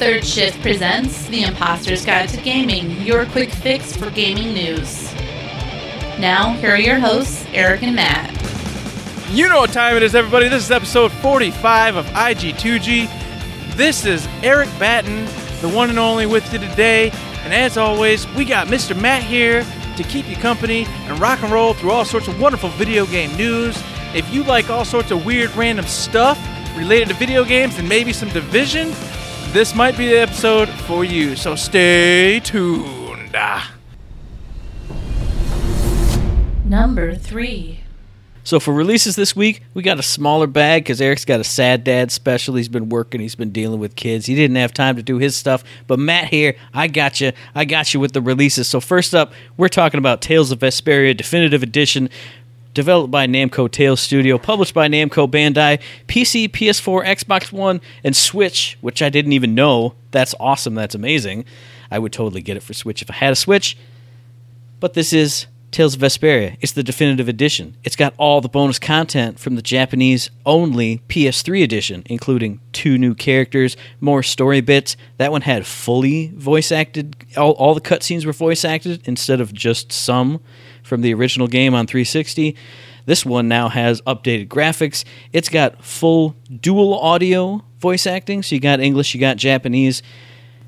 Third Shift presents The Imposter's Guide to Gaming, your quick fix for gaming news. Now, here are your hosts, Eric and Matt. You know what time it is, everybody. This is episode 45 of IG2G. This is Eric Batten, the one and only with you today. And as always, we got Mr. Matt here to keep you company and rock and roll through all sorts of wonderful video game news. If you like all sorts of weird random stuff related to video games and maybe some division, this might be the episode for you. So stay tuned. Number 3. So for releases this week, we got a smaller bag because Eric's got a sad dad special. He's been working. He's been dealing with kids. He didn't have time to do his stuff. But Matt here, I got you. I got you with the releases. So first up, we're talking about Tales of Vesperia Definitive Edition. Developed by Namco Tales Studio, published by Namco Bandai, PC, PS4, Xbox One, and Switch, which I didn't even know. That's awesome. That's amazing. I would totally get it for Switch if I had a Switch. But this is Tales of Vesperia. It's the definitive edition. It's got all the bonus content from the Japanese only PS3 edition, including two new characters, more story bits. That one had fully voice acted, all, all the cutscenes were voice acted instead of just some from the original game on 360. This one now has updated graphics. It's got full dual audio voice acting, so you got English, you got Japanese.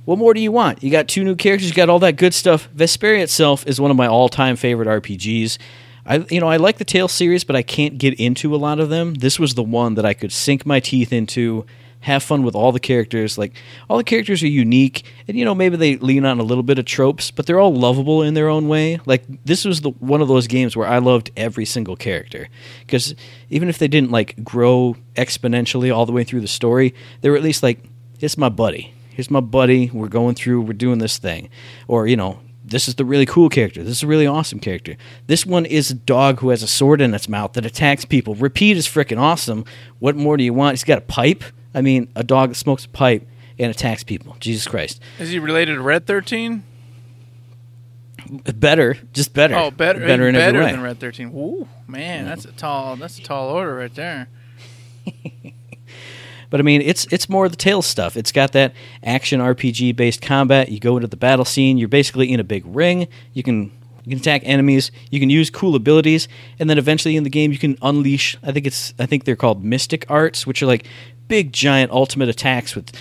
What more do you want? You got two new characters, you got all that good stuff. Vesperia itself is one of my all-time favorite RPGs. I you know, I like the Tales series, but I can't get into a lot of them. This was the one that I could sink my teeth into, have fun with all the characters. Like all the characters are unique, and you know, maybe they lean on a little bit of tropes, but they're all lovable in their own way. Like this was the one of those games where I loved every single character because even if they didn't like grow exponentially all the way through the story, they were at least like it's my buddy here's my buddy. We're going through. We're doing this thing, or you know, this is the really cool character. This is a really awesome character. This one is a dog who has a sword in its mouth that attacks people. Repede is freaking awesome. What more do you want? He's got a pipe. I mean, a dog that smokes a pipe and attacks people. Jesus Christ. Is he related to Red 13? Better, just better. Oh, better, better in better every way. than Red 13. Ooh, man, that's a tall, that's a tall order right there. But I mean, it's it's more of the Tales stuff. It's got that action RPG based combat. You go into the battle scene. You're basically in a big ring. You can you can attack enemies. You can use cool abilities, and then eventually in the game you can unleash. I think it's I think they're called Mystic Arts, which are like big giant ultimate attacks with,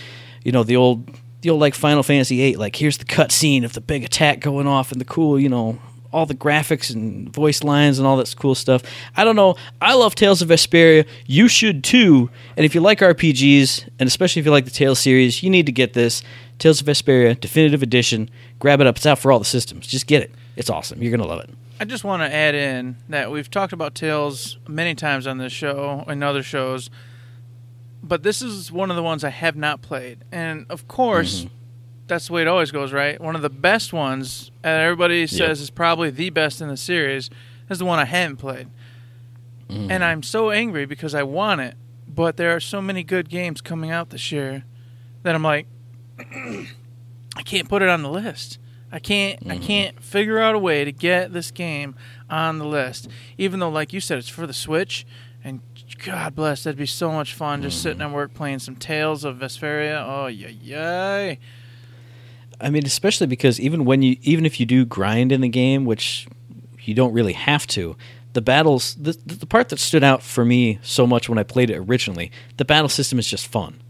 you know, the old the old like Final Fantasy VIII. Like here's the cutscene of the big attack going off and the cool you know all the graphics and voice lines and all that cool stuff. I don't know. I love Tales of Vesperia. You should too. And if you like RPGs, and especially if you like the Tales series, you need to get this Tales of Vesperia Definitive Edition. Grab it up. It's out for all the systems. Just get it. It's awesome. You're gonna love it. I just want to add in that we've talked about Tales many times on this show and other shows, but this is one of the ones I have not played. And of course, mm-hmm. That's the way it always goes, right? One of the best ones, and everybody says is probably the best in the series, is the one I haven't played. Mm. And I'm so angry because I want it, but there are so many good games coming out this year that I'm like, I can't put it on the list. I can't. I mm. can't figure out a way to get this game on the list, even though, like you said, it's for the Switch. And God bless, that'd be so much fun just sitting mm. at work playing some Tales of Vesperia. Oh, yay, yay! I mean, especially because even when you, even if you do grind in the game, which you don't really have to, the battles, the, the part that stood out for me so much when I played it originally, the battle system is just fun.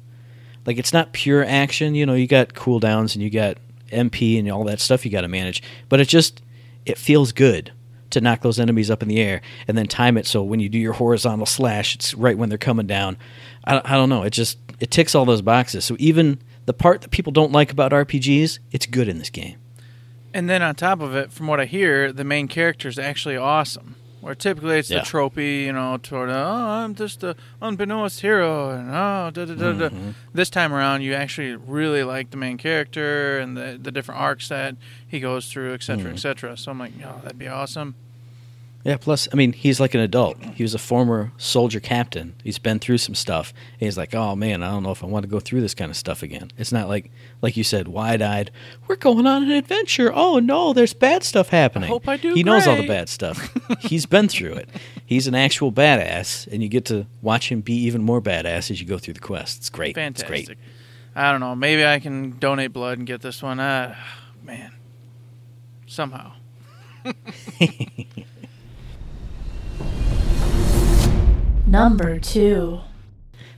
Like it's not pure action, you know. You got cooldowns and you got MP and all that stuff you got to manage, but it just it feels good to knock those enemies up in the air and then time it so when you do your horizontal slash, it's right when they're coming down. I, I don't know. It just it ticks all those boxes. So even the part that people don't like about RPGs, it's good in this game. And then on top of it, from what I hear, the main character is actually awesome. Where typically it's Yeah. the tropey, you know, toward oh I'm just a unbeknownst hero, and oh da da da da. Mm-hmm. This time around, you actually really like the main character and the the different arcs that he goes through, et cetera, Mm-hmm. et cetera. So I'm like, oh, that'd be awesome. Yeah, plus, I mean, he's like an adult. He was a former soldier captain. He's been through some stuff. And he's like, oh man, I don't know if I want to go through this kind of stuff again. It's not like, like you said, wide eyed. We're going on an adventure. Oh no, there's bad stuff happening. hope I do He knows all the bad stuff. he's been through it. He's an actual badass, and you get to watch him be even more badass as you go through the quest. It's great. Fantastic. It's great. I don't know. Maybe I can donate blood and get this one. Uh, man, somehow. Number two.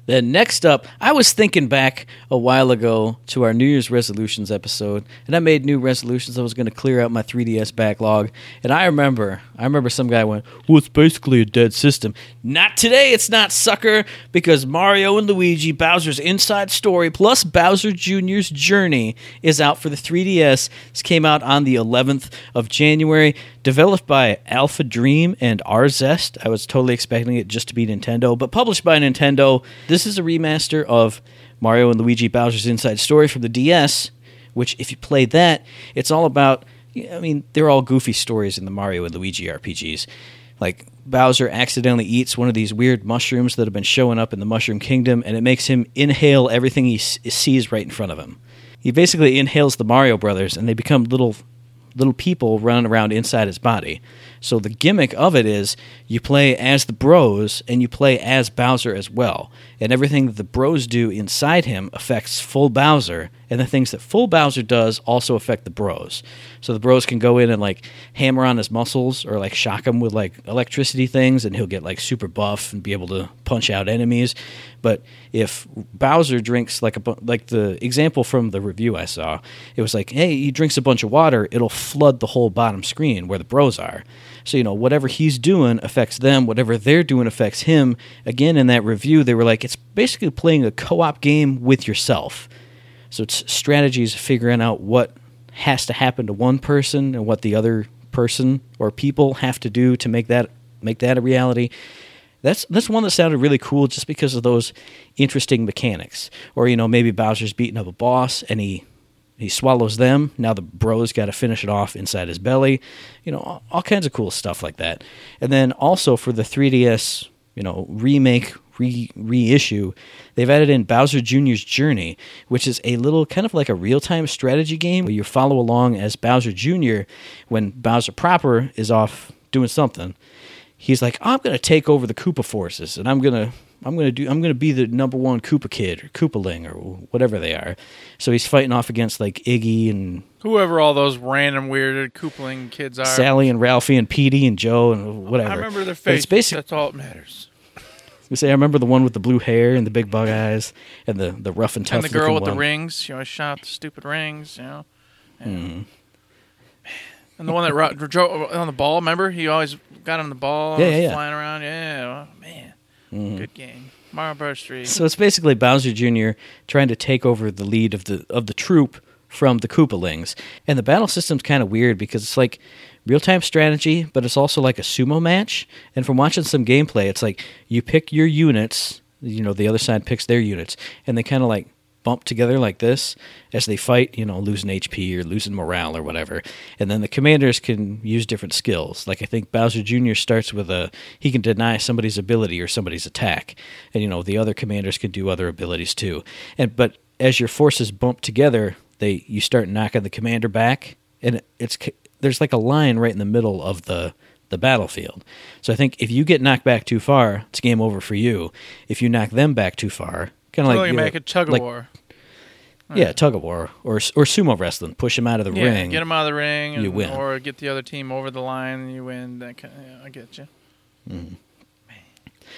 Then next up, I was thinking back a while ago to our New Year's resolutions episode, and I made new resolutions. I was going to clear out my 3DS backlog, and I remember, I remember some guy went, "Well, it's basically a dead system." Not today, it's not, sucker, because Mario and Luigi Bowser's Inside Story plus Bowser Jr.'s Journey is out for the 3DS. This came out on the 11th of January, developed by Alpha Dream and Arzest. I was totally expecting it just to be Nintendo, but published by Nintendo. This is a remaster of Mario and Luigi Bowser's Inside Story from the DS, which, if you play that, it's all about. I mean, they're all goofy stories in the Mario and Luigi RPGs. Like, Bowser accidentally eats one of these weird mushrooms that have been showing up in the Mushroom Kingdom, and it makes him inhale everything he s- sees right in front of him. He basically inhales the Mario Brothers, and they become little little people running around inside his body. So the gimmick of it is you play as the bros and you play as Bowser as well. And everything that the bros do inside him affects full Bowser, and the things that full Bowser does also affect the bros. So the bros can go in and like hammer on his muscles or like shock him with like electricity things and he'll get like super buff and be able to punch out enemies. But if Bowser drinks like a like the example from the review I saw, it was like, hey, he drinks a bunch of water, it'll flood the whole bottom screen where the bros are. So you know whatever he's doing affects them, whatever they're doing affects him. Again, in that review, they were like, it's basically playing a co-op game with yourself. So it's strategies figuring out what has to happen to one person and what the other person or people have to do to make that make that a reality. That's that's one that sounded really cool just because of those interesting mechanics. Or you know maybe Bowser's beating up a boss and he he swallows them. Now the bro's got to finish it off inside his belly. You know all, all kinds of cool stuff like that. And then also for the 3DS, you know remake re reissue, they've added in Bowser Jr.'s Journey, which is a little kind of like a real time strategy game where you follow along as Bowser Jr. when Bowser proper is off doing something. He's like, I'm gonna take over the Koopa forces, and I'm gonna, I'm gonna do, I'm gonna be the number one Koopa kid or Koopaling or whatever they are. So he's fighting off against like Iggy and Whoever all those random weird Koopling kids are. Sally and Ralphie and Petey and Joe and whatever. I remember their But it's faces. That's all that matters. You say I remember the one with the blue hair and the big bug eyes and the the rough and tough. and the girl with the one. rings. She always shot the stupid rings. You know. Yeah. Mm-hmm. And the one that ro- drove on the ball. Remember, he always got on the ball. Yeah, and yeah, yeah. Flying around. Yeah, oh, man, good game. Mario Bros. Three. So it's basically Bowser Jr. trying to take over the lead of the of the troop from the Koopalings. And the battle system's kind of weird because it's like real time strategy, but it's also like a sumo match. And from watching some gameplay, it's like you pick your units, you know, the other side picks their units, and they kind of like bump together like this as they fight, you know, losing HP or losing morale or whatever. And then the commanders can use different skills. Like I think Bowser Jr. starts with a he can deny somebody's ability or somebody's attack. And you know, the other commanders can do other abilities too. And but as your forces bump together, they you start knocking the commander back and it's there's like a line right in the middle of the the battlefield. So I think if you get knocked back too far, it's game over for you. If you knock them back too far, kind of Like, you know, make a tug of like- war. yeah, tug of war or or sumo wrestling. Push them out of the Yeah, ring. get them out of the ring, and, you win. or get the other team over the line, and you win. That kind of, yeah, I get you. Mm-hmm.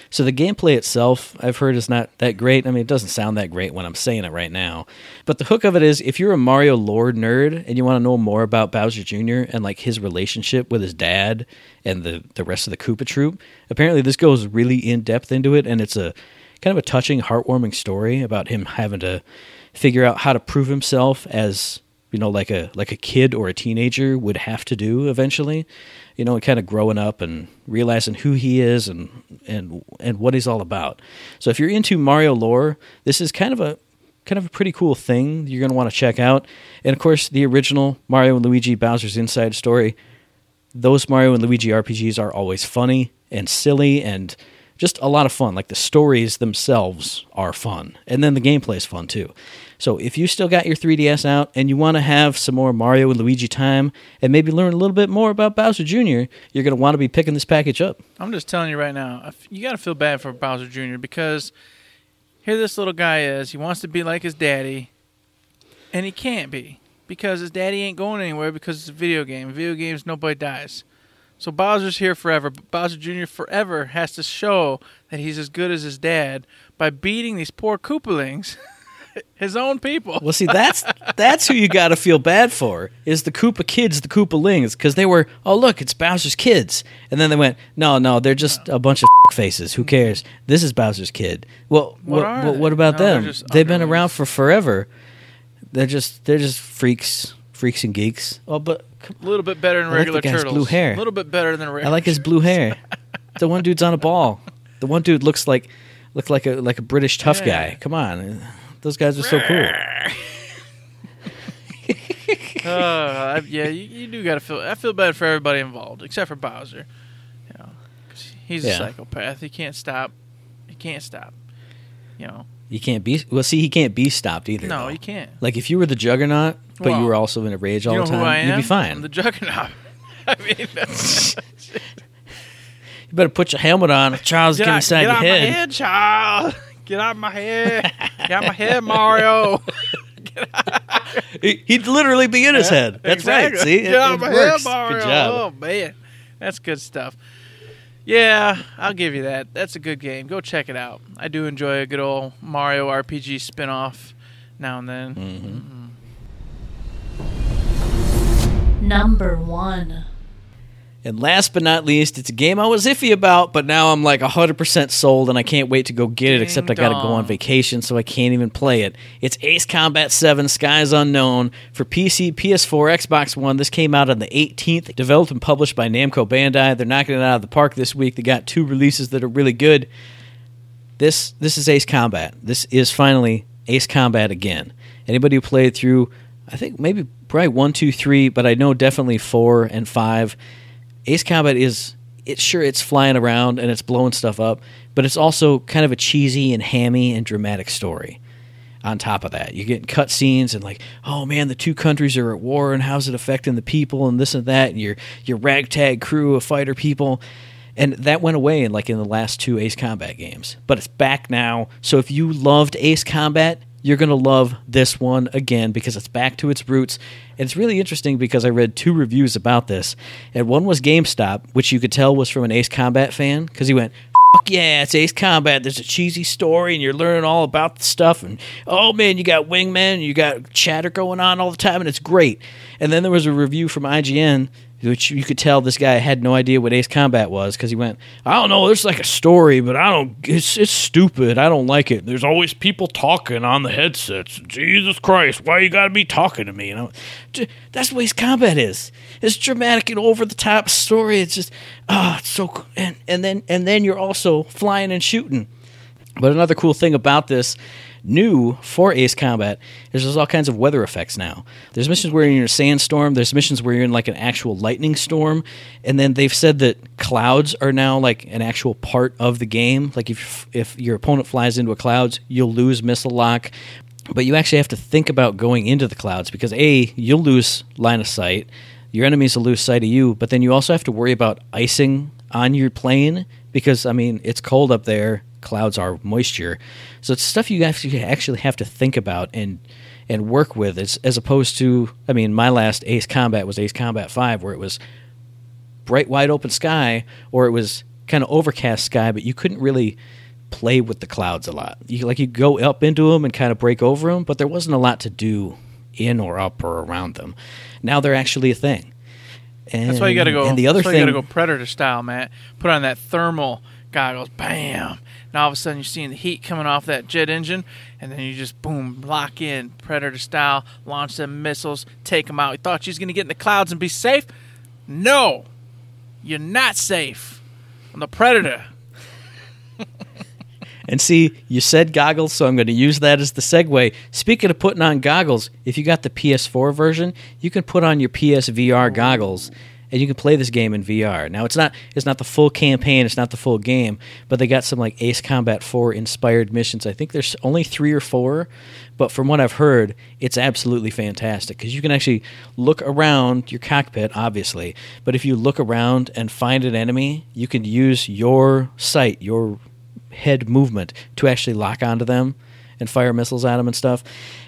So the gameplay itself, I've heard, is not that great. I mean, it doesn't sound that great when I'm saying it right now. But the hook of it is, if you're a Mario lore nerd and you want to know more about Bowser Jr. and like his relationship with his dad and the the rest of the Koopa troop, apparently this goes really in depth into it, and it's a kind of a touching, heartwarming story about him having to figure out how to prove himself as you know like a like a kid or a teenager would have to do eventually you know kind of growing up and realizing who he is and and and what he's all about. So if you're into mario lore this is kind of a kind of a pretty cool thing you're going to want to check out. And of course the original mario and luigi bowser's inside story those Mario and Luigi RPGs are always funny and silly and just a lot of fun. Like the stories themselves are fun. And then the gameplay is fun too. So if you still got your 3DS out and you want to have some more Mario and Luigi time and maybe learn a little bit more about Bowser Jr., you're going to want to be picking this package up. I'm just telling you right now, you got to feel bad for Bowser Jr. because here this little guy is. He wants to be like his daddy, and he can't be because his daddy ain't going anywhere because it's a video game. Video games, nobody dies. So Bowser's here forever. But Bowser Jr. forever has to show that he's as good as his dad by beating these poor Koopalings, his own people. Well, see, that's that's who you got to feel bad for is the Koopa kids, the Koopalings, because they were, oh look, it's Bowser's kids, and then they went, no, no, they're just a bunch of faces. Who cares? This is Bowser's kid. Well, What what are what, they? what about No, them? They've been around for forever. They're just they're just freaks, freaks and geeks. Oh, but A little bit better than I like the regular guy's turtles. blue hair. A little bit better than I like his blue hair. the one dude's on a ball. The one dude looks like looked like a like a British tough Yeah. guy. Come on, those guys are so cool. Uh, I- yeah, you, you do got to feel. I feel bad for everybody involved except for Bowser. You know, 'cause he's a Yeah. psychopath. He can't stop. He can't stop. You know, You can't be well. See, he can't be stopped either. no, though. he can't. Like if you were the Juggernaut, but Well, you were also in a rage all you know the time, who I am? you'd be fine. I'm the Juggernaut. I mean, that's, you better put your helmet on. Charles, get get out, inside get your out my head. head, child. Get out of my head. Get out my head, Mario. He- He'd literally be in his head. That's Exactly. right. See, Get it, out it my works. head, Mario. Good job. Oh man, that's good stuff. Yeah, I'll give you that. That's a good game. Go check it out. I do enjoy a good old Mario RPG spin-off now and then. Mm-hmm. Number one. And last but not least, it's a game I was iffy about, but now I'm like 100% sold and I can't wait to go get it, except I got to go on vacation, so I can't even play it. It's Ace Combat 7 Skies Unknown for PC, PS4, Xbox One. This came out on the 18th, developed and published by Namco Bandai. They're knocking it out of the park this week. They got two releases that are really good. This this is Ace Combat. This is finally Ace Combat again. Anybody who played through, I think maybe probably one, two, three, but I know definitely four and five. Ace Combat is it's sure it's flying around and it's blowing stuff up, but it's also kind of a cheesy and hammy and dramatic story. On top of that, you're getting cutscenes and like, oh man, the two countries are at war and how's it affecting the people and this and that, and your your ragtag crew of fighter people, and that went away in like in the last two Ace Combat games, but it's back now. So if you loved Ace Combat, you're gonna love this one again because it's back to its roots. And it's really interesting because I read two reviews about this, and one was GameSpot, which you could tell was from an Ace Combat fan because he went, "Fuck yeah, it's Ace Combat. There's a cheesy story, and you're learning all about the stuff. And oh man, you got wingmen, you got chatter going on all the time, and it's great." And then there was a review from IGN which you could tell this guy had no idea what Ace Combat was because he went, I don't know, there's like a story, but I don't, it's, it's stupid. I don't like it. There's always people talking on the headsets. Jesus Christ, why you gotta be talking to me? You know, that's what Ace Combat is. It's dramatic and over the top story. It's just, ah, it's so, and, and then, and then you're also flying and shooting. But another cool thing about this new for Ace Combat is there's all kinds of weather effects now. There's missions where you're in a sandstorm, there's missions where you're in like an actual lightning storm, and then they've said that clouds are now like an actual part of the game. Like if if your opponent flies into a clouds, you'll lose missile lock. But you actually have to think about going into the clouds because A, you'll lose line of sight. Your enemies will lose sight of you, but then you also have to worry about icing on your plane because I mean it's cold up there. Clouds are moisture, so it's stuff you actually actually have to think about and and work with as as opposed to I mean my last Ace Combat was Ace Combat Five where it was bright wide open sky or it was kind of overcast sky, but you couldn't really play with the clouds a lot. You like you go up into them and kind of break over them, but there wasn't a lot to do in or up or around them. Now they're actually a thing. And, That's why you got to go. And the other that's why thing, you got to go predator style, Matt. Put on that thermal goggles, bam. And all of a sudden, you're seeing the heat coming off that jet engine, and then you just boom, lock in predator style, launch them missiles, take them out. You thought you was gonna get in the clouds and be safe? No, you're not safe. I'm the predator. And see, you said goggles, so I'm going to use that as the segue. Speaking of putting on goggles, if you got the PS4 version, you can put on your PSVR goggles and you can play this game in VR. Now it's not it's not the full campaign, it's not the full game, but they got some like Ace Combat 4 inspired missions. I think there's only 3 or 4, but from what I've heard, it's absolutely fantastic cuz you can actually look around your cockpit obviously, but if you look around and find an enemy, you can use your sight, your head movement to actually lock onto them and fire missiles at them and stuff.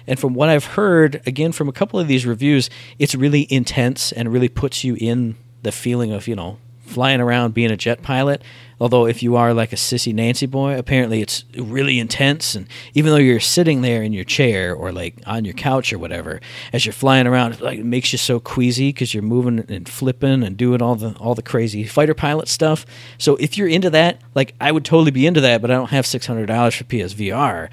And from what I've heard, again from a couple of these reviews, it's really intense and really puts you in the feeling of you know flying around being a jet pilot. Although if you are like a sissy Nancy boy, apparently it's really intense. And even though you're sitting there in your chair or like on your couch or whatever, as you're flying around, it, like makes you so queasy because you're moving and flipping and doing all the all the crazy fighter pilot stuff. So if you're into that, like I would totally be into that, but I don't have six hundred dollars for PSVR.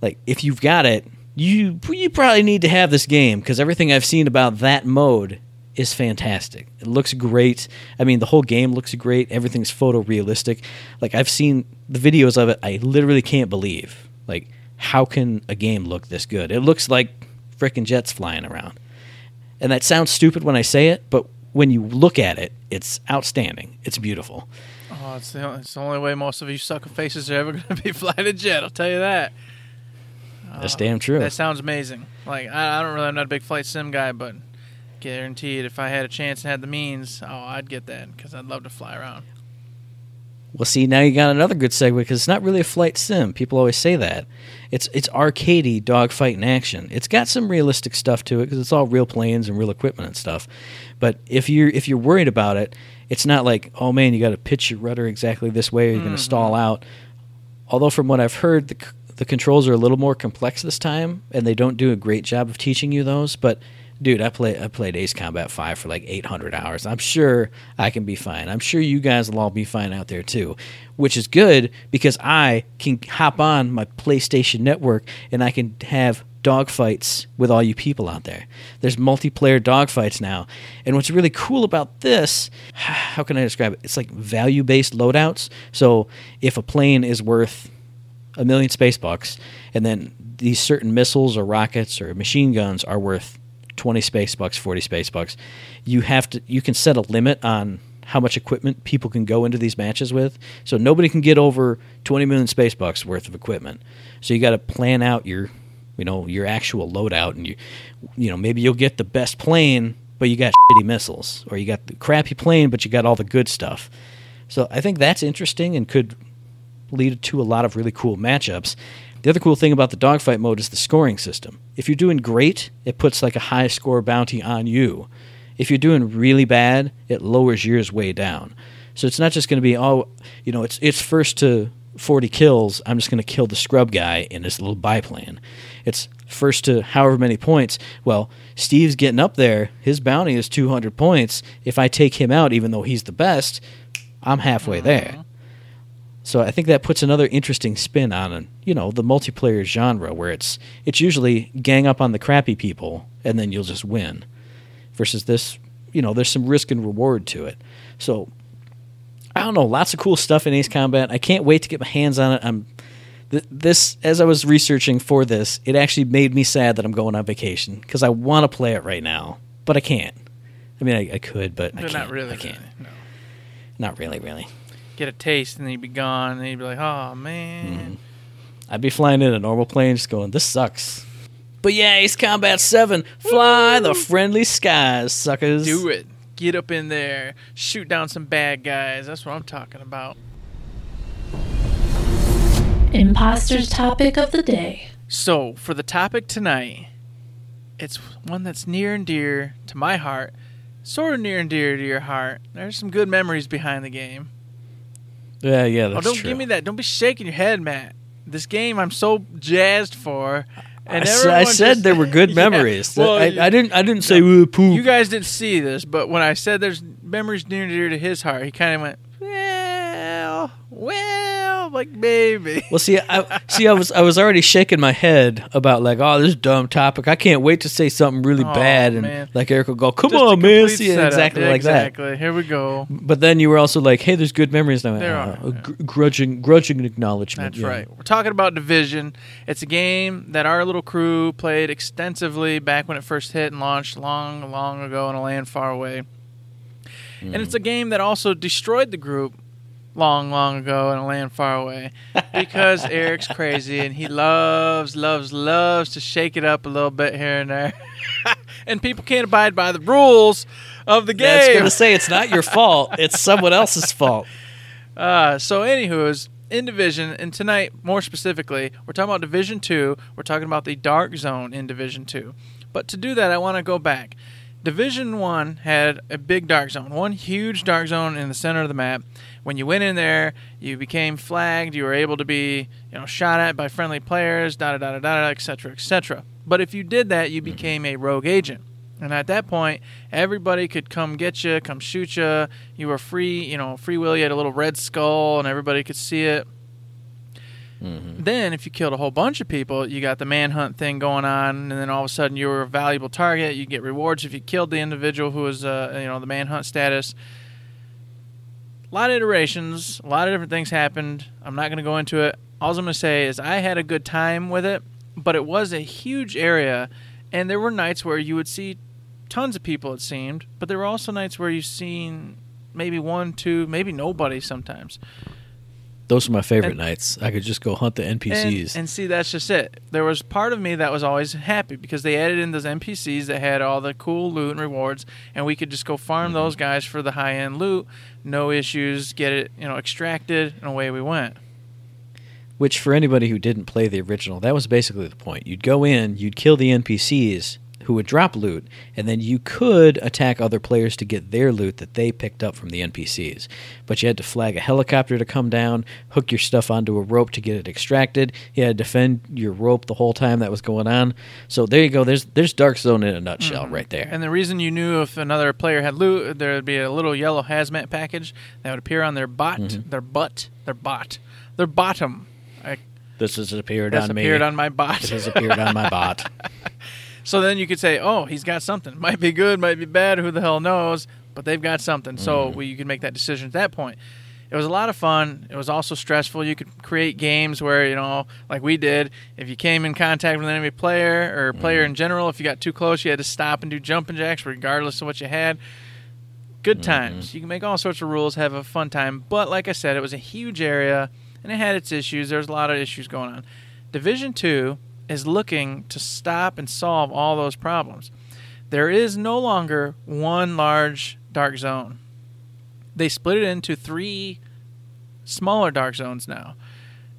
Like if you've got it, you you probably need to have this game because everything I've seen about that mode is fantastic. It looks great. I mean, the whole game looks great. Everything's photorealistic. Like I've seen the videos of it. I literally can't believe. Like, how can a game look this good? It looks like frickin' jets flying around. And that sounds stupid when I say it, but when you look at it, it's outstanding. It's beautiful. Oh, it's the, it's the only way most of you sucker faces are ever going to be flying a jet. I'll tell you that. That's damn true. That sounds amazing. Like I, I don't really, I'm not a big flight sim guy, but guaranteed, if I had a chance and had the means, oh, I'd get that because I'd love to fly around. Well, see, now you got another good segue because it's not really a flight sim. People always say that. It's it's arcadey dogfight in action. It's got some realistic stuff to it because it's all real planes and real equipment and stuff. But if you're if you're worried about it, it's not like oh man, you got to pitch your rudder exactly this way or you're going to mm-hmm. stall out. Although from what I've heard, the c- the controls are a little more complex this time, and they don't do a great job of teaching you those. But dude, I play I played Ace Combat Five for like 800 hours. I'm sure I can be fine. I'm sure you guys will all be fine out there too, which is good because I can hop on my PlayStation Network and I can have dogfights with all you people out there. There's multiplayer dogfights now, and what's really cool about this, how can I describe it? It's like value-based loadouts. So if a plane is worth a million space bucks, and then these certain missiles or rockets or machine guns are worth 20 space bucks, 40 space bucks. You have to you can set a limit on how much equipment people can go into these matches with. So nobody can get over 20 million space bucks worth of equipment. So you got to plan out your you know your actual loadout and you you know maybe you'll get the best plane but you got shitty missiles or you got the crappy plane but you got all the good stuff. So I think that's interesting and could lead to a lot of really cool matchups. The other cool thing about the dogfight mode is the scoring system. If you're doing great, it puts like a high score bounty on you. If you're doing really bad, it lowers yours way down. So it's not just going to be oh, you know, it's it's first to 40 kills. I'm just going to kill the scrub guy in this little biplane. It's first to however many points. Well, Steve's getting up there. His bounty is 200 points. If I take him out, even though he's the best, I'm halfway there. Mm-hmm. So I think that puts another interesting spin on you know the multiplayer genre where it's it's usually gang up on the crappy people and then you'll just win. Versus this, you know, there's some risk and reward to it. So I don't know, lots of cool stuff in Ace Combat. I can't wait to get my hands on it. I'm th- this as I was researching for this, it actually made me sad that I'm going on vacation because I want to play it right now, but I can't. I mean, I, I could, but, I can't. not really. I can't. No. Not really, really. Get a taste and then you'd be gone and you'd be like, oh man. Mm-hmm. I'd be flying in a normal plane, just going, "This sucks." But yeah, Ace Combat Seven, fly the friendly skies, suckers. Do it. Get up in there. Shoot down some bad guys. That's what I'm talking about. Imposter's topic of the day. So, for the topic tonight, it's one that's near and dear to my heart, sort of near and dear to your heart. There's some good memories behind the game. Yeah, yeah, oh, that's oh, don't true. give me that. Don't be shaking your head, Matt. This game I'm so jazzed for. And I, s- I said just- there were good Yeah, memories. well, I, I didn't. I didn't say "Ooh, poop. You guys didn't see this, but when I said there's memories near and dear to his heart, he kind of went, well, well, like maybe. Well, see, I see. I was I was already shaking my head about like, oh, this dumb topic. I can't wait to say something really Oh, bad, and man. like Eric will go, "Come Just on, man!" See, setup. exactly Yeah, like that. Exactly. Here we go. But then you were also like, "Hey, there's good memories." now. There "Oh, are. gr- grudging, grudging acknowledgement. That's yeah. right. We're talking about Division. It's a game that our little crew played extensively back when it first hit and launched long, long ago in a land far away. And it's a mm. game that also destroyed the group long, long ago in a land far away because Eric's crazy and he loves, loves, loves to shake it up a little bit here and there. and people can't abide by the rules of the game. That's game. gonna say it's not your fault. It's someone else's fault. Uh, so, anywho's, in Division, and tonight more specifically, we're talking about Division Two. We're talking about the Dark Zone in Division Two. But to do that, I want to go back. Division One had a big dark zone, one huge dark zone in the center of the map. When you went in there, you became flagged. You were able to be, you know, shot at by friendly players, da da da da da, etc. etc. But if you did that, you became a rogue agent. And at that point, everybody could come get you, come shoot you. You were free, you know, free will. You had a little red skull, and everybody could see it. Mm-hmm. Then, if you killed a whole bunch of people, you got the manhunt thing going on, and then all of a sudden you were a valuable target. You get rewards if you killed the individual who was, uh, you know, the manhunt status. A lot of iterations, a lot of different things happened. I'm not going to go into it. All I'm going to say is I had a good time with it, but it was a huge area, and there were nights where you would see tons of people. It seemed, but there were also nights where you seen maybe one, two, maybe nobody sometimes. Those are my favorite And- nights. I could just go hunt the NPCs. And, and see, that's just it. There was part of me that was always happy because they added in those NPCs that had all the cool loot and rewards, and we could just go farm mm-hmm. those guys for the high end loot, no issues, get it, you know, extracted, and away we went. Which, for anybody who didn't play the original, that was basically the point. You'd go in, you'd kill the NPCs who would drop loot, and then you could attack other players to get their loot that they picked up from the NPCs. But you had to flag a helicopter to come down, hook your stuff onto a rope to get it extracted. You had to defend your rope the whole time that was going on. So there you go. There's there's Dark Zone in a nutshell mm-hmm. right there. And the reason you knew if another player had loot, there would be a little yellow hazmat package that would appear on their bot, mm-hmm. their butt, their bot, their bottom. I, this has appeared that's on me. appeared on my bot. this has appeared on my bot. So then you could say, "Oh, he's got something. Might be good, might be bad. Who the hell knows?" But they've got something. So mm-hmm. we, you can make that decision at that point. It was a lot of fun. It was also stressful. You could create games where you know, like we did. If you came in contact with an enemy player or player mm-hmm. in general, if you got too close, you had to stop and do jumping jacks, regardless of what you had. Good mm-hmm. times. You can make all sorts of rules, have a fun time. But like I said, it was a huge area and it had its issues. There's a lot of issues going on. Division Two is looking to stop and solve all those problems. There is no longer one large dark zone. They split it into three smaller dark zones now.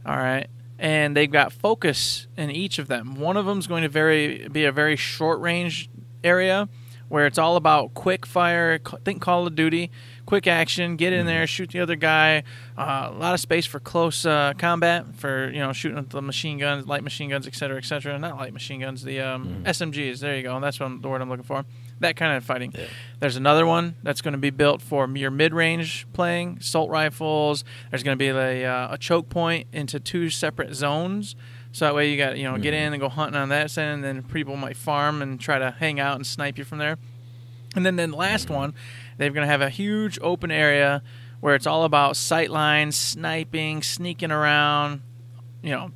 All right. And they've got focus in each of them. One of them is going to very be a very short range area where it's all about quick fire. Think Call of Duty, quick action, get in there, shoot the other guy. Uh, a lot of space for close uh, combat, for you know shooting with the machine guns, light machine guns, etc., etc. Not light machine guns, the um, SMGs. There you go. That's what the word I'm looking for. That kind of fighting. Yeah. There's another one that's going to be built for your mid-range playing, assault rifles. There's going to be a, uh, a choke point into two separate zones. So that way you got you know get in and go hunting on that side, and then people might farm and try to hang out and snipe you from there. And then then the last one, they're going to have a huge open area where it's all about sight lines, sniping, sneaking around. You know,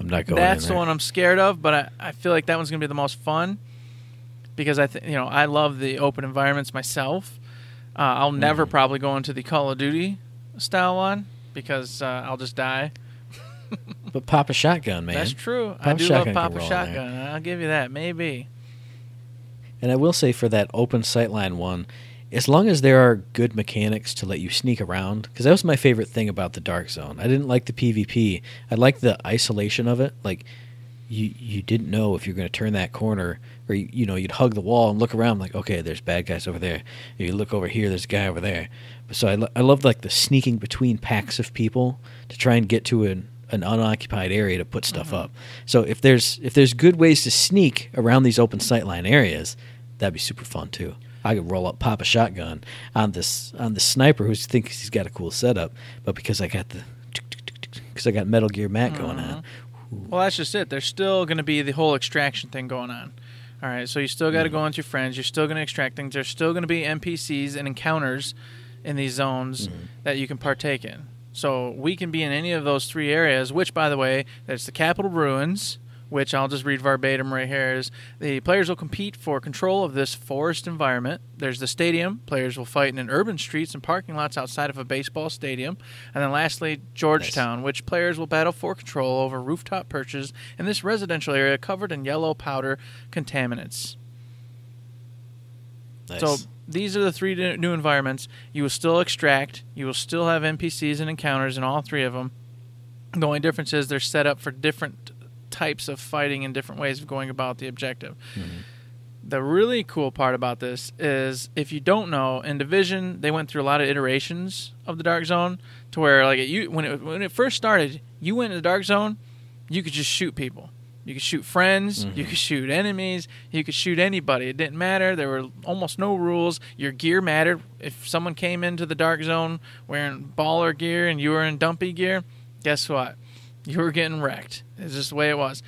I'm not going. that's the one I'm scared of, but I, I feel like that one's going to be the most fun because I think you know I love the open environments myself. Uh, I'll never Mm-hmm. probably go into the Call of Duty style one because uh, I'll just die. But pop a shotgun, man. That's true. I do love pop Papa roll in there. Shotgun. I'll give you that. Maybe. And I will say for that open sightline one, as long as there are good mechanics to let you sneak around, because that was my favorite thing about the Dark Zone. I didn't like the PvP. I liked the isolation of it. Like you, you didn't know if you're going to turn that corner, or you, you know, you'd hug the wall and look around, like, okay, there's bad guys over there. You look over here, there's a guy over there. So I, lo- I loved like the sneaking between packs of people to try and get to an an unoccupied area to put stuff mm-hmm. up. So if there's if there's good ways to sneak around these open sightline areas, that'd be super fun too. I could roll up, pop a shotgun on this on the sniper who thinks he's got a cool setup, but because I got the because I got Metal Gear Matt going on. Mm-hmm. Well, that's just it. There's still going to be the whole extraction thing going on. All right, so you still got mm-hmm. to go into your friends. You're still going to extract things. There's still going to be NPCs and encounters in these zones that you can partake in. So we can be in any of those three areas. Which, by the way, that's the Capitol Ruins, which I'll just read verbatim right here. Is the players will compete for control of this forest environment. There's the stadium. Players will fight in an urban streets and parking lots outside of a baseball stadium. And then lastly, Georgetown, which players will battle for control over rooftop perches in this residential area covered in yellow powder contaminants. Nice. So these are the three new environments. You will still extract. You will still have NPCs and encounters in all three of them. The only difference is they're set up for different types of fighting and different ways of going about the objective. Mm-hmm. The really cool part about this is if you don't know, in Division they went through a lot of iterations of the Dark Zone to where like you when it when it first started, you went in the Dark Zone, you could just shoot people. You could shoot friends, you could shoot enemies, you could shoot anybody. It didn't matter. There were almost no rules. Your gear mattered. If someone came into the Dark Zone wearing baller gear and you were in dumpy gear, guess what? You were getting wrecked. It's just the way it was.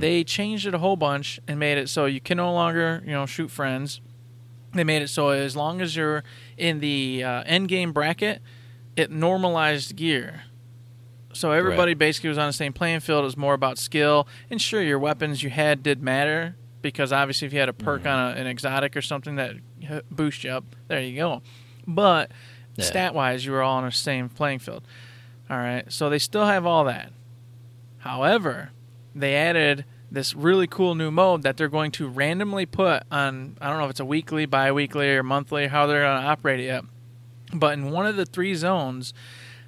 They changed it a whole bunch and made it so you can no longer, you know, shoot friends. They made it so as long as you're in the uh, end game bracket, it normalized gear. So everybody basically was on the same playing field. It was more about skill, and sure, your weapons you had did matter because obviously if you had a perk mm-hmm. on a, an exotic or something that h- boost you up, there you go. But Yeah. stat wise, you were all on the same playing field. All right, so they still have all that. However, they added this really cool new mode that they're going to randomly put on. I don't know if it's a weekly, bi-weekly, or monthly. How they're going to operate it yet. But in one of the three zones,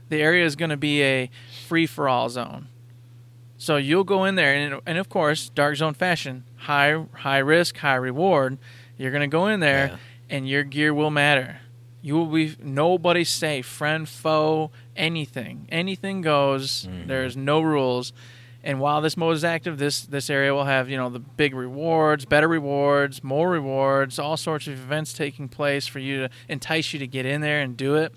the area is going to be a free for all zone. So you'll go in there, and, and of course, dark zone fashion, high high risk, high reward. You're going to go in there, Yeah. and your gear will matter. You will be nobody's safe, friend, foe, anything, anything goes. Mm-hmm. There's no rules. And while this mode is active, this this area will have you know the big rewards, better rewards, more rewards, all sorts of events taking place for you to entice you to get in there and do it.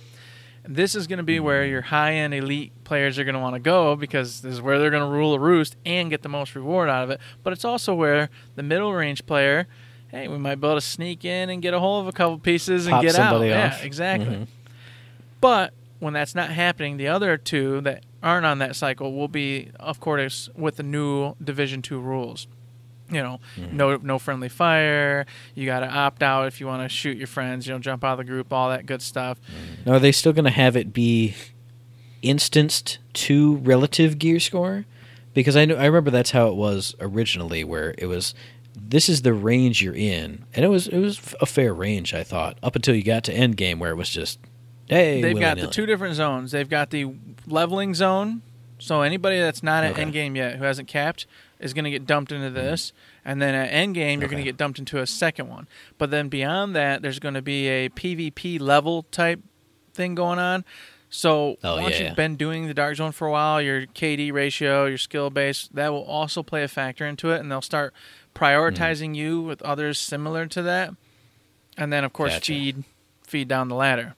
This is going to be where your high end elite players are going to want to go because this is where they're going to rule the roost and get the most reward out of it. But it's also where the middle range player, hey, we might be able to sneak in and get a hold of a couple pieces and Pop get out. somebody Yeah, off. exactly. Mhm. But when that's not happening, the other two that aren't on that cycle will be, of course, with the new Division Two rules. You know, no no friendly fire. You got to opt out if you want to shoot your friends. You know, jump out of the group, all that good stuff. Mm-hmm. Now, are they still going to have it be instanced to relative gear score? Because I know I remember that's how it was originally, where it was this is the range you're in, and it was it was a fair range, I thought, up until you got to end game where it was just hey, They've got the two different zones. They've got the leveling zone. So anybody that's not at Okay. end game yet, who hasn't capped, is going to get dumped into mm-hmm. this. And then at end game, you're going to get dumped into a second one. But then beyond that, there's going to be a PvP level type thing going on. So Oh, once yeah. you've been doing the dark zone for a while, your KD ratio, your skill base, that will also play a factor into it, and they'll start prioritizing mm-hmm. you with others similar to that. And then of course Gotcha. feed feed down the ladder.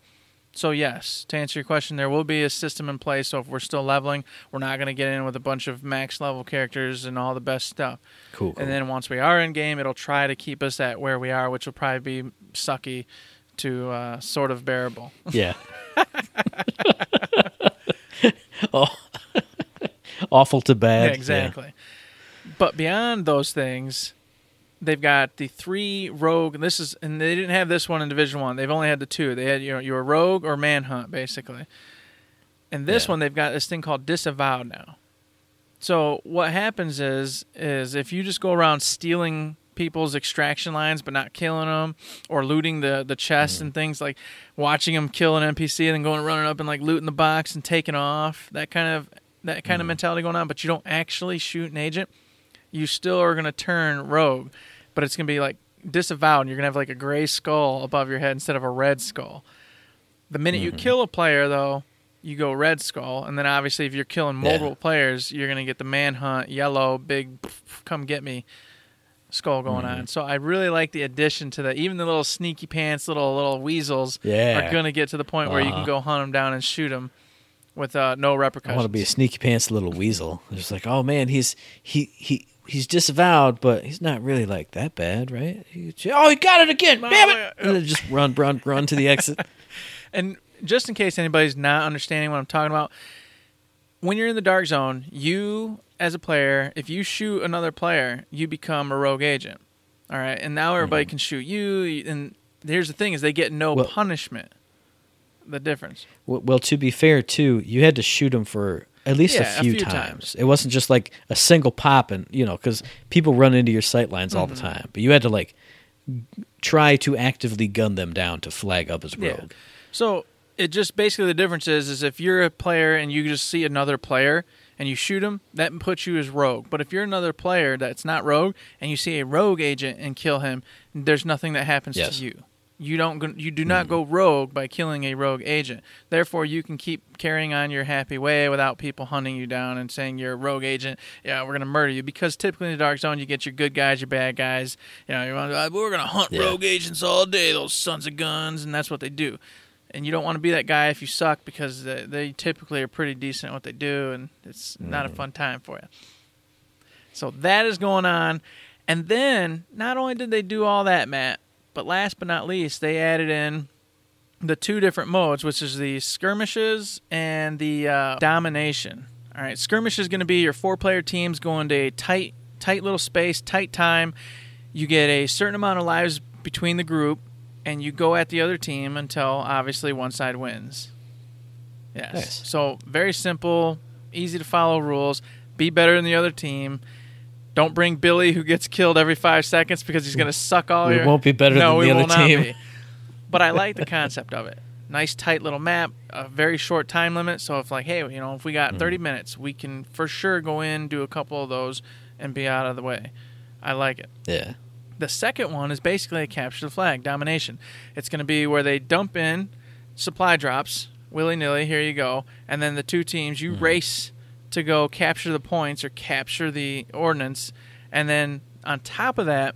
So yes, to answer your question, there will be a system in place. So if we're still leveling, we're not going to get in with a bunch of max level characters and all the best stuff. cool, cool. And then once we are in game, it'll try to keep us at where we are, which will probably be sucky to uh, sort of bearable. yeah. oh, awful to bad. Yeah, exactly. But beyond those things, they've got the three rogue. And This is, and they didn't have this one in Division One. They've only had the two. They had you know you were rogue or manhunt basically. And this Yeah. one, they've got this thing called disavowed now. So what happens is, is if you just go around stealing people's extraction lines but not killing them, or looting the the chests and mm. things like watching them kill an NPC and then going running up and like looting the box and taking off, that kind of that kind of mm. mentality going on, but you don't actually shoot an agent, you still are going to turn rogue, but it's going to be like disavowed. And you're going to have like a gray skull above your head instead of a red skull. The minute you kill a player, though, you go red skull, and then obviously if you're killing Yeah. multiple players, you're going to get the manhunt yellow big come get me skull going on. So I really like the addition to that. Even the little sneaky pants, little little weasels Yeah. are going to get to the point where you can Uh-huh. go hunt them down and shoot them with uh, no I repercussions. want to be a sneaky pants little weasel. Just like, oh man, he's he he he's disavowed, but he's not really like that bad, right? He- oh, he got it again! Damn it! And just run, run, run to the exit. And just in case anybody's not understanding what I'm talking about, when you're in the dark zone, you as a player, if you shoot another player, you become a rogue agent. All right, and now everybody can shoot you. And here's the thing: is they get no Mm-hmm. Well- punishment. The difference. Well, well, to be fair, too, you had to shoot him for at least Yeah, a a few, few times. times. It wasn't just like a single pop, and you know, because people run into your sight lines all the Mm-hmm. time. But you had to like try to actively gun them down to flag up as Yeah. rogue. So it just basically the difference is is if you're a player and you just see another player and you shoot him, that puts you as rogue. But if you're another player that's not rogue and you see a rogue agent and kill him, there's nothing that happens Yes. to you. You don't go, you do not mm-hmm. go rogue by killing a rogue agent. Therefore, you can keep carrying on your happy way without people hunting you down and saying you're a rogue agent. Yeah, we're gonna murder you because typically in the dark zone you get your good guys, your bad guys. You know, you want to, we're gonna hunt Yeah. rogue agents all day, those sons of guns, and that's what they do and you don't want to be that guy if you suck because they, they typically are pretty decent at what they do, and it's not a mm. fun time for you. So that is going on, and then not only did they do all that, Matt, but last but not least, they added in the two different modes, which is the skirmishes and the uh, domination. All right, skirmish is going to be your four-player teams going to a tight, tight little space, tight time. You get a certain amount of lives between the group, and you go at the other team until obviously one side wins. Yes. Nice. So very simple, easy to follow rules. Be better than the other team. Don't bring Billy who gets killed every five seconds because he's going to suck all We your. won't be better no, than we the will other not team. be. But I like the concept of it. Nice tight little map, a very short time limit. So if like, hey, you know, if we got 30 Mm-hmm. minutes, we can for sure go in, do a couple of those, and be out of the way. I like it. Yeah. The second one is basically a capture the flag domination. It's going to be where they dump in supply drops willy nilly. Here you go, and then the two teams you race to go capture the points or capture the ordnance, and then on top of that,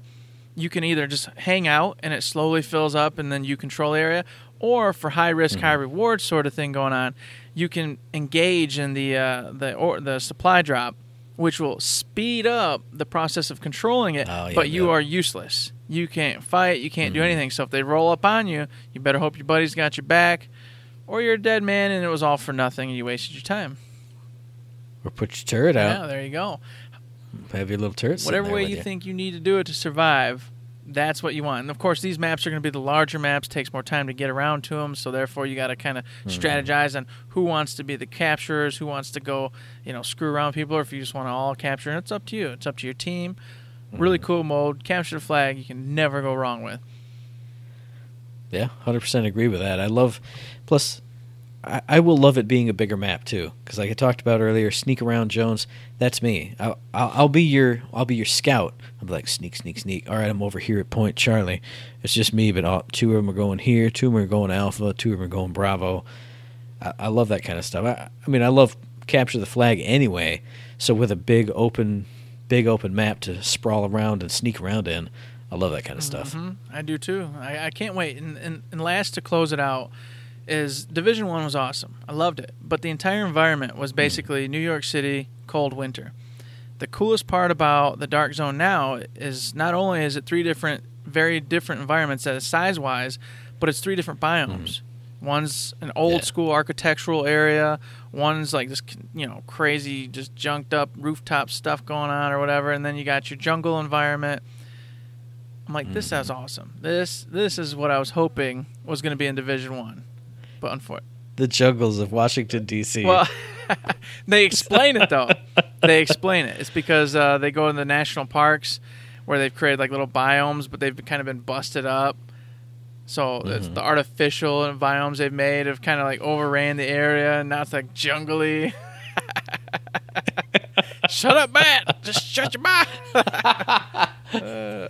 you can either just hang out and it slowly fills up, and then you control the area, or for high risk, high reward sort of thing going on, you can engage in the uh, the or the supply drop which will speed up the process of controlling it, Oh, yeah, but you yeah. are useless. You can't fight, you can't do anything. So if they roll up on you, you better hope your buddy's got your back, or you're a dead man and it was all for nothing and you wasted your time. Or put your turret out. Yeah, there you go. Have your little turret. Whatever way with you think you need to do it to survive, that's what you want. And of course, these maps are going to be the larger maps. Takes more time to get around to them, so therefore you got to kind of mm-hmm. strategize on who wants to be the capturers, who wants to go, you know, screw around people, or if you just want to all capture. And it's up to you. It's up to your team. Really mm-hmm. cool mode. Capture the flag. You can never go wrong with. Yeah, hundred percent agree with that. I love. Plus, I, I will love it being a bigger map too, because like I talked about earlier, sneak around Jones. That's me. I'll, I'll, I'll be your I'll be your scout. I'll be like sneak, sneak, sneak. All right, I'm over here at Point Charlie. It's just me, but all, two of them are going here, two of them are going Alpha, two of them are going Bravo. I, I love that kind of stuff. I, I mean, I love capture the flag anyway. So with a big open, big open map to sprawl around and sneak around in, I love that kind of stuff. hmm I do too. I, I can't wait. And, and, and last to close it out is Division One was awesome. I loved it, but the entire environment was basically New York City cold winter. The coolest part about the Dark Zone now is not only is it three different, very different environments as size wise, but it's three different biomes. Mm-hmm. One's an old Yeah. school architectural area. One's like this, you know, crazy, just junked up rooftop stuff going on or whatever. And then you got your jungle environment. I'm like, this sounds mm-hmm. awesome. This this is what I was hoping was going to be in Division One, but unfortunately, The jungles of Washington D.C. well, they explain it though. they explain it. It's because uh, they go in the national parks where they've created like little biomes, but they've kind of been busted up. So it's the artificial biomes they've made have kind of like overran the area, and now it's like jungly. shut up, Matt! Just shut your mouth. Uh,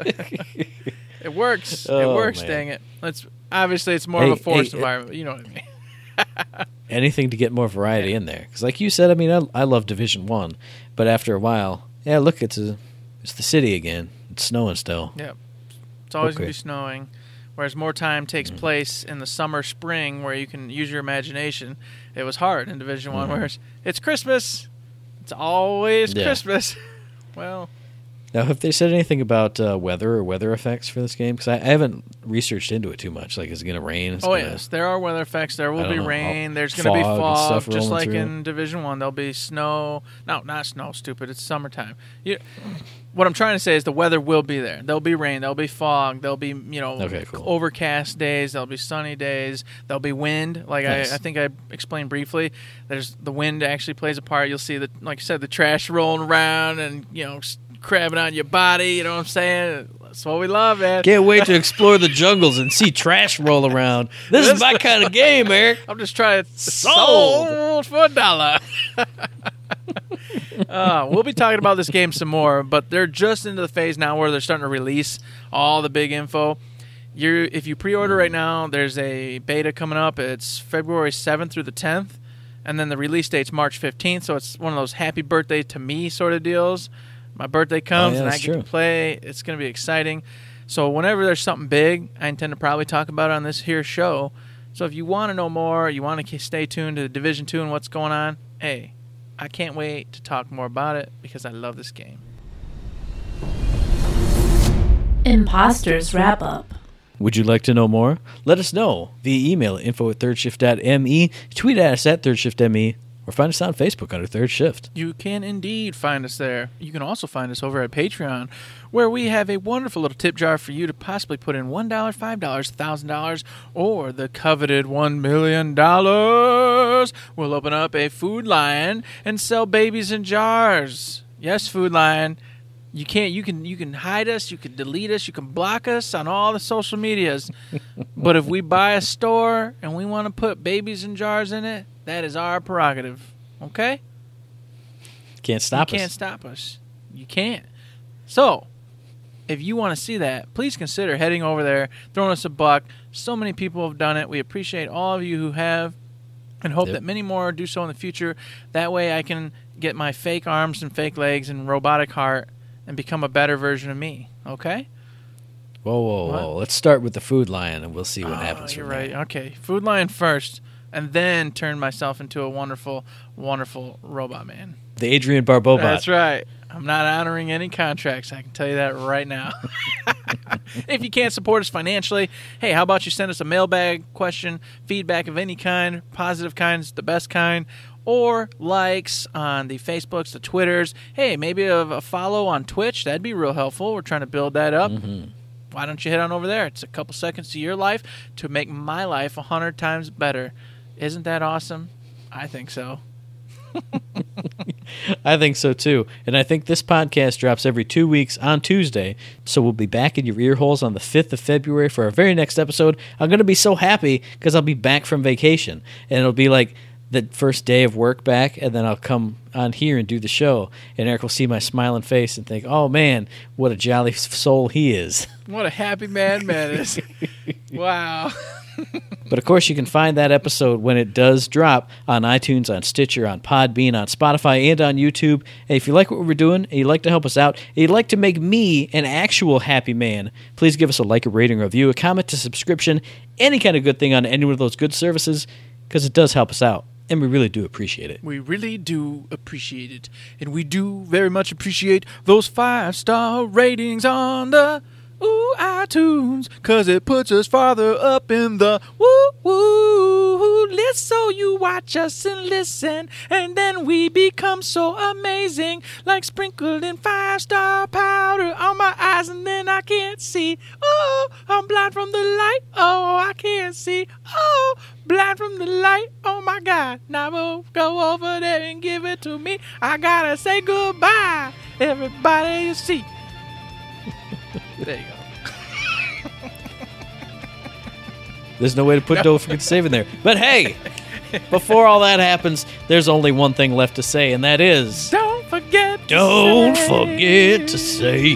it works. it Oh, works. man. Dang it! It's obviously it's more of a Hey, forest hey, environment. you know what I mean. anything to get more variety in there. Because, like you said, I mean, I, I love Division One, but after a while, yeah, look, it's a, it's the city again. It's snowing still. Yeah. It's always gonna be snowing. Whereas more time takes mm-hmm. place in the summer, spring, where you can use your imagination. It was hard in Division One, mm-hmm. Whereas it's, it's Christmas. It's always Yeah. Christmas. well, Now, have they said anything about uh, weather or weather effects for this game? Because I, I haven't researched into it too much. Like, is it going to rain? Is it oh gonna- yes, there are weather effects. There will be know, rain. all There's going to be fog just like through. in Division One. There'll be snow. No, not snow. Stupid. It's summertime. You, what I'm trying to say is the weather will be there. There'll be rain. There'll be fog. There'll be you know Okay, cool. overcast days. There'll be sunny days. There'll be wind. Like Nice. I, I think I explained briefly. There's the wind actually plays a part. You'll see the like I said the trash rolling around and you know crabbing on your body. You know what I'm saying? That's what we love, man. Can't wait to explore the jungles and see trash roll around. This is my kind of game, Eric. I'm just trying to Sold. sold for a dollar. uh, we'll be talking about this game some more, but they're just into the phase now where they're starting to release all the big info. You, if you pre-order right now, there's a beta coming up. It's February 7th through the 10th, and then the release date's March 15th. So it's one of those happy birthday to me sort of deals. My birthday comes Oh, yeah, and I that's get true. to play. It's going to be exciting. So whenever there's something big, I intend to probably talk about it on this here show. So if you want to know more, you want to stay tuned to Division Two and what's going on, hey, I can't wait to talk more about it because I love this game. Imposters Wrap Up. Would you like to know more? Let us know via email info at thirdshift.me, tweet at us at thirdshiftme, or find us on Facebook under Third Shift. You can indeed find us there. You can also find us over at Patreon, where we have a wonderful little tip jar for you to possibly put in $1, $5, $1,000, or the coveted $1 million. We'll open up a Food Lion and sell babies in jars. Yes, Food Lion. You can't. You can. You can hide us. You can delete us. You can block us on all the social medias. but if we buy a store and we want to put babies in jars in it, that is our prerogative. Okay. Can't stop us. you can't stop us. You can't. So, if you want to see that, please consider heading over there, throwing us a buck. So many people have done it. We appreciate all of you who have, and hope Yep. that many more do so in the future. That way, I can get my fake arms and fake legs and robotic heart and become a better version of me. Okay? Whoa, whoa, What? whoa. Let's start with the food lion and we'll see what Oh, happens You're right. there. Okay, Food Lion first, and then turn myself into a wonderful, wonderful robot man. The Adrian Barbobot. That's right. I'm not honoring any contracts. I can tell you that right now. if you can't support us financially, hey, how about you send us a mailbag question, feedback of any kind, positive kinds, the best kind, or likes on the Facebooks, the Twitters. Hey, maybe a, a follow on Twitch. That'd be real helpful. We're trying to build that up. Mm-hmm. Why don't you head on over there? It's a couple seconds to your life to make my life a hundred times better. Isn't that awesome? I think so. I think so too. And I think this podcast drops every two weeks on Tuesday. So we'll be back in your ear holes on the 5th of February for our very next episode. I'm going to be so happy because I'll be back from vacation. And it'll be like the first day of work back. And then I'll come on here and do the show. And Eric will see my smiling face and think, oh man, what a jolly soul he is. What a happy man man is. wow. But of course, you can find that episode when it does drop on iTunes, on Stitcher, on Podbean, on Spotify, and on YouTube. And if you like what we're doing and you'd like to help us out, and you'd like to make me an actual happy man, please give us a like, a rating, a review, a comment, a subscription, any kind of good thing on any one of those good services, because it does help us out. And we really do appreciate it. We really do appreciate it. And we do very much appreciate those five star ratings on the Ooh iTunes. Cause it puts us farther up in the woo woo list. So you watch us and listen. And then we become so amazing. Like sprinkled in five star powder on my eyes. And then I can't see. Oh, I'm blind from the light. Oh, I can't see. Oh, blind from the light. Oh my God. Now we'll go over there and give it to me. I gotta say goodbye, everybody you see. There you go. There's no way to put Don't Forget to Save in there. But hey, before all that happens, there's only one thing left to say, and that is Don't forget. to don't say- forget to say.